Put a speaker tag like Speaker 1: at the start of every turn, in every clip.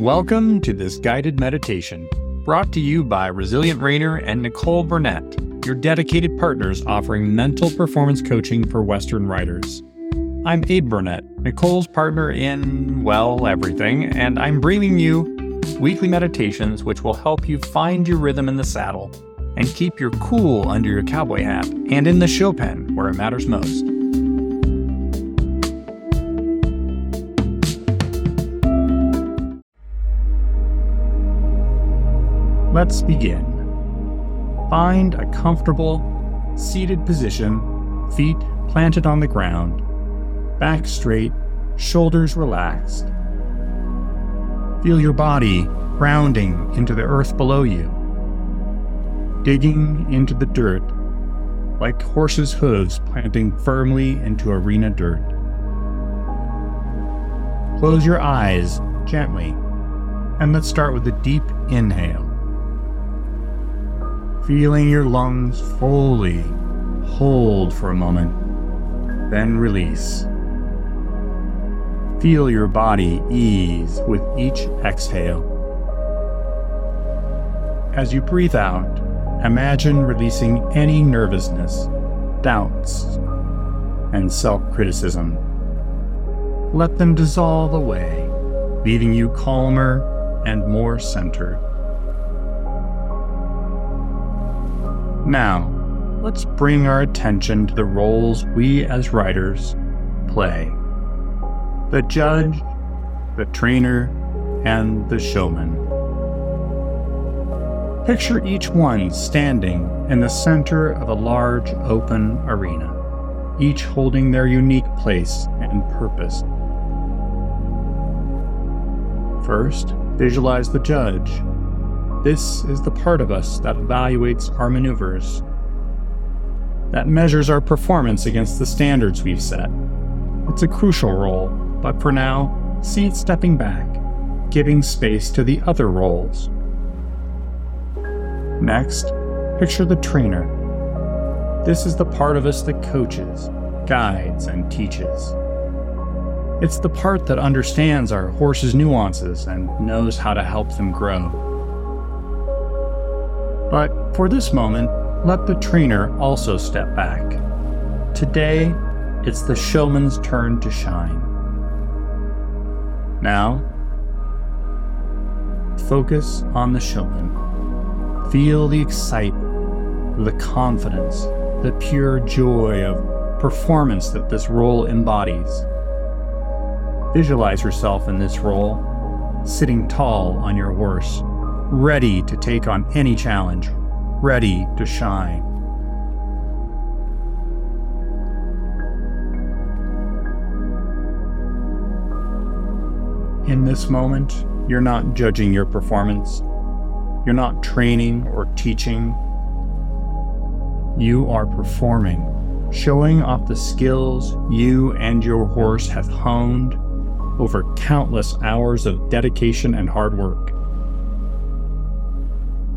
Speaker 1: Welcome to this guided meditation, brought to you by Resilient Reiner and Nicole Burnett, your dedicated partners offering mental performance coaching for Western riders. I'm Abe Burnett, Nicole's partner in, well, everything, and I'm bringing you weekly meditations which will help you find your rhythm in the saddle and keep your cool under your cowboy hat and in the show pen where it matters most. Let's begin. Find a comfortable, seated position, feet planted on the ground, back straight, shoulders relaxed. Feel your body grounding into the earth below you, digging into the dirt like horses' hooves planting firmly into arena dirt. Close your eyes gently, and let's start with a deep inhale feeling your lungs fully hold for a moment, then release. Feel your body ease with each exhale. As you breathe out, imagine releasing any nervousness, doubts, and self criticism. Let them dissolve away, leaving you calmer and more centered. Now, let's bring our attention to the roles we as writers play the judge, the trainer, and the showman. Picture each one standing in the center of a large open arena, each holding their unique place and purpose. First, visualize the judge this is the part of us that evaluates our maneuvers, that measures our performance against the standards we've set. It's a crucial role, but for now, see it stepping back, giving space to the other roles. Next, picture the trainer. This is the part of us that coaches, guides, and teaches. It's the part that understands our horse's nuances and knows how to help them grow. But for this moment, let the trainer also step back. Today, it's the showman's turn to shine. Now, focus on the showman. Feel the excitement, the confidence, the pure joy of performance that this role embodies. Visualize yourself in this role, sitting tall on your horse ready to take on any challenge, ready to shine. In this moment, you're not judging your performance. You're not training or teaching. You are performing, showing off the skills you and your horse have honed over countless hours of dedication and hard work.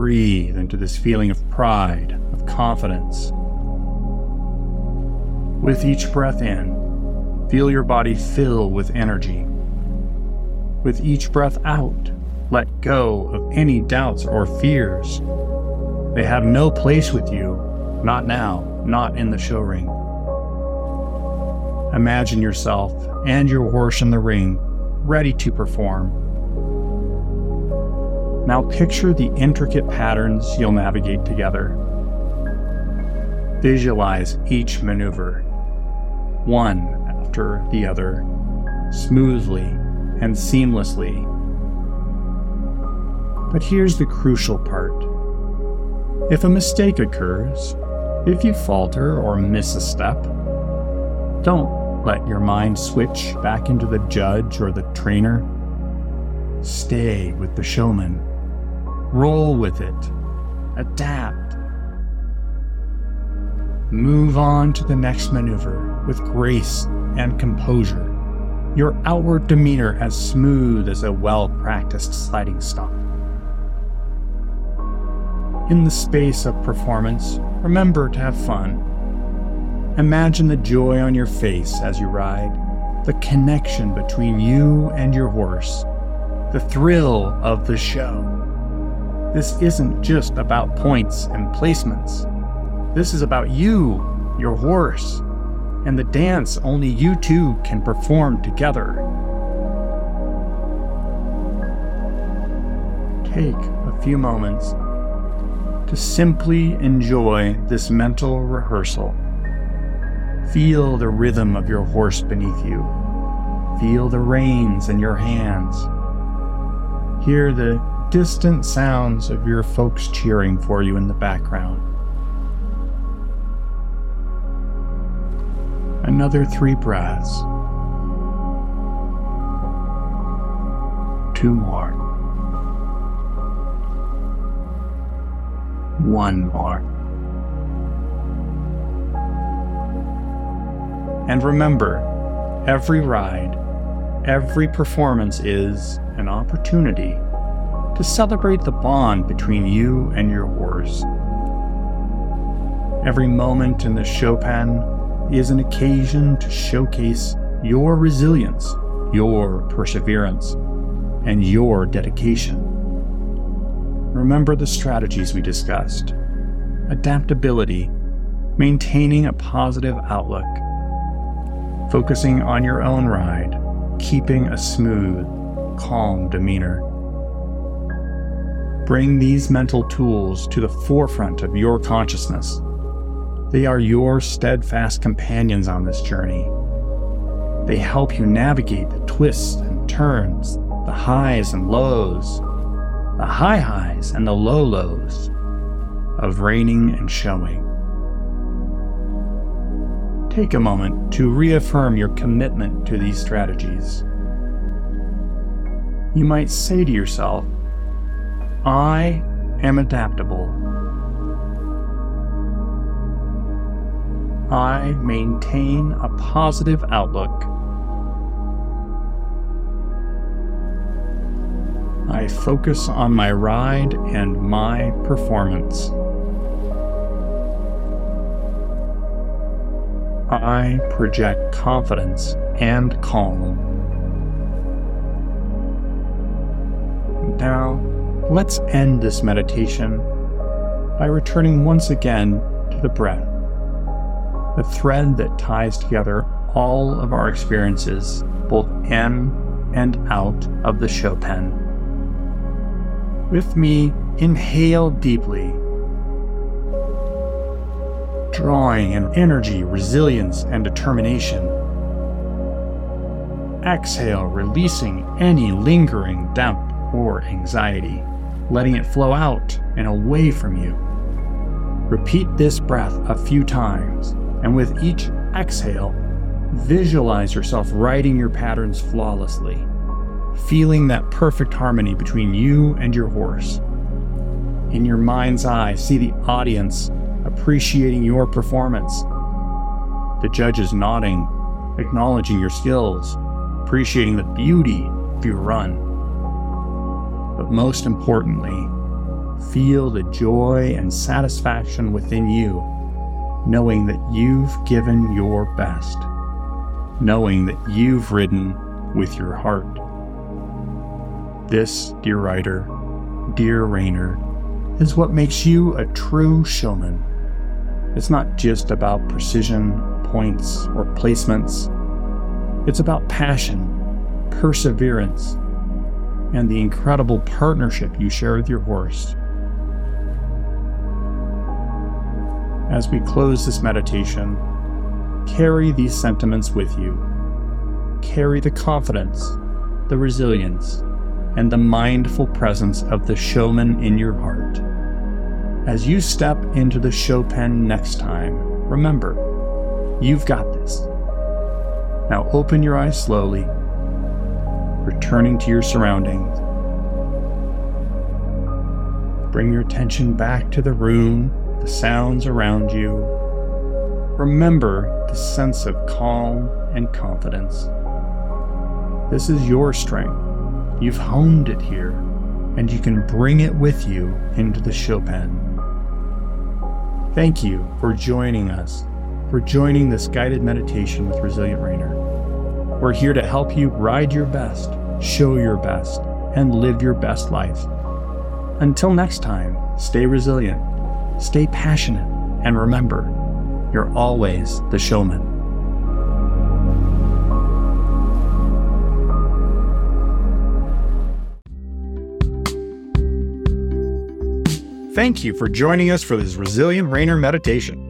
Speaker 1: Breathe into this feeling of pride, of confidence. With each breath in, feel your body fill with energy. With each breath out, let go of any doubts or fears. They have no place with you, not now, not in the show ring. Imagine yourself and your horse in the ring, ready to perform now picture the intricate patterns you'll navigate together. Visualize each maneuver, one after the other, smoothly and seamlessly. But here's the crucial part. If a mistake occurs, if you falter or miss a step, don't let your mind switch back into the judge or the trainer. Stay with the showman Roll with it. Adapt. Move on to the next maneuver with grace and composure, your outward demeanor as smooth as a well practiced sliding stop. In the space of performance, remember to have fun. Imagine the joy on your face as you ride, the connection between you and your horse, the thrill of the show. This isn't just about points and placements. This is about you, your horse, and the dance only you two can perform together. Take a few moments to simply enjoy this mental rehearsal. Feel the rhythm of your horse beneath you. Feel the reins in your hands. Hear the distant sounds of your folks cheering for you in the background. Another three breaths. Two more. One more. And remember, every ride, every performance is an opportunity to celebrate the bond between you and your horse. Every moment in the show pen is an occasion to showcase your resilience, your perseverance, and your dedication. Remember the strategies we discussed adaptability, maintaining a positive outlook, focusing on your own ride, keeping a smooth, calm demeanor. Bring these mental tools to the forefront of your consciousness they are your steadfast companions on this journey. They help you navigate the twists and turns, the highs and lows, the high highs and the low lows of reining and showing. Take a moment to reaffirm your commitment to these strategies. You might say to yourself, I am adaptable I maintain a positive outlook. I focus on my ride and my performance. I project confidence and calm. Now, let's end this meditation by returning once again to the breath the thread that ties together all of our experiences, both in and out of the show pen. With me, inhale deeply, drawing in energy, resilience, and determination. Exhale, releasing any lingering doubt or anxiety, letting it flow out and away from you. Repeat this breath a few times and with each exhale, visualize yourself writing your patterns flawlessly, feeling that perfect harmony between you and your horse. In your mind's eye, see the audience appreciating your performance, the judges nodding, acknowledging your skills, appreciating the beauty of your run. But most importantly, feel the joy and satisfaction within you knowing that you've given your best, knowing that you've ridden with your heart. This, dear rider, dear reiner, is what makes you a true showman. It's not just about precision, points, or placements. It's about passion, perseverance, and the incredible partnership you share with your horse. As we close this meditation, carry these sentiments with you. Carry the confidence, the resilience, and the mindful presence of the showman in your heart. As you step into the show pen next time, remember, you've got this. Now open your eyes slowly, returning to your surroundings. Bring your attention back to the room the sounds around you. Remember the sense of calm and confidence. This is your strength. You've honed it here, and you can bring it with you into the show pen. Thank you for joining us, for joining this guided meditation with Resilient Reiner. We're here to help you ride your best, show your best, and live your best life. Until next time, stay resilient, stay passionate, and remember, you're always the showman. Thank you for joining us for this Resilient Reiner meditation.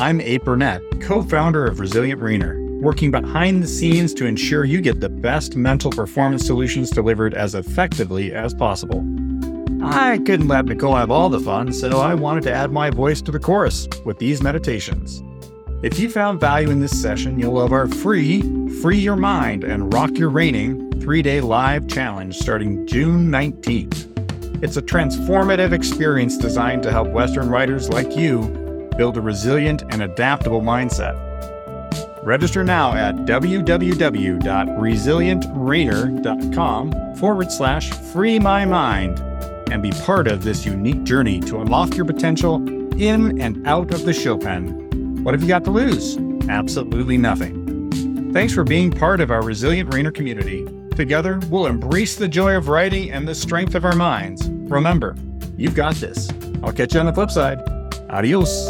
Speaker 1: I'm Abe Burnett, co founder of Resilient Reiner, working behind the scenes to ensure you get the best mental performance solutions delivered as effectively as possible. I couldn't let Nicole have all the fun, so I wanted to add my voice to the chorus with these meditations. If you found value in this session, you'll love our free Free Your Mind and Rock Your Reining three day live challenge starting June 19th. It's a transformative experience designed to help Western writers like you build a resilient and adaptable mindset. Register now at www.resilientreiner.com forward slash free my mind and be part of this unique journey to unlock your potential in and out of the show pen. What have you got to lose? Absolutely nothing. Thanks for being part of our Resilient Reiner community. Together, we'll embrace the joy of writing and the strength of our minds. Remember, you've got this. I'll catch you on the flip side. Adios.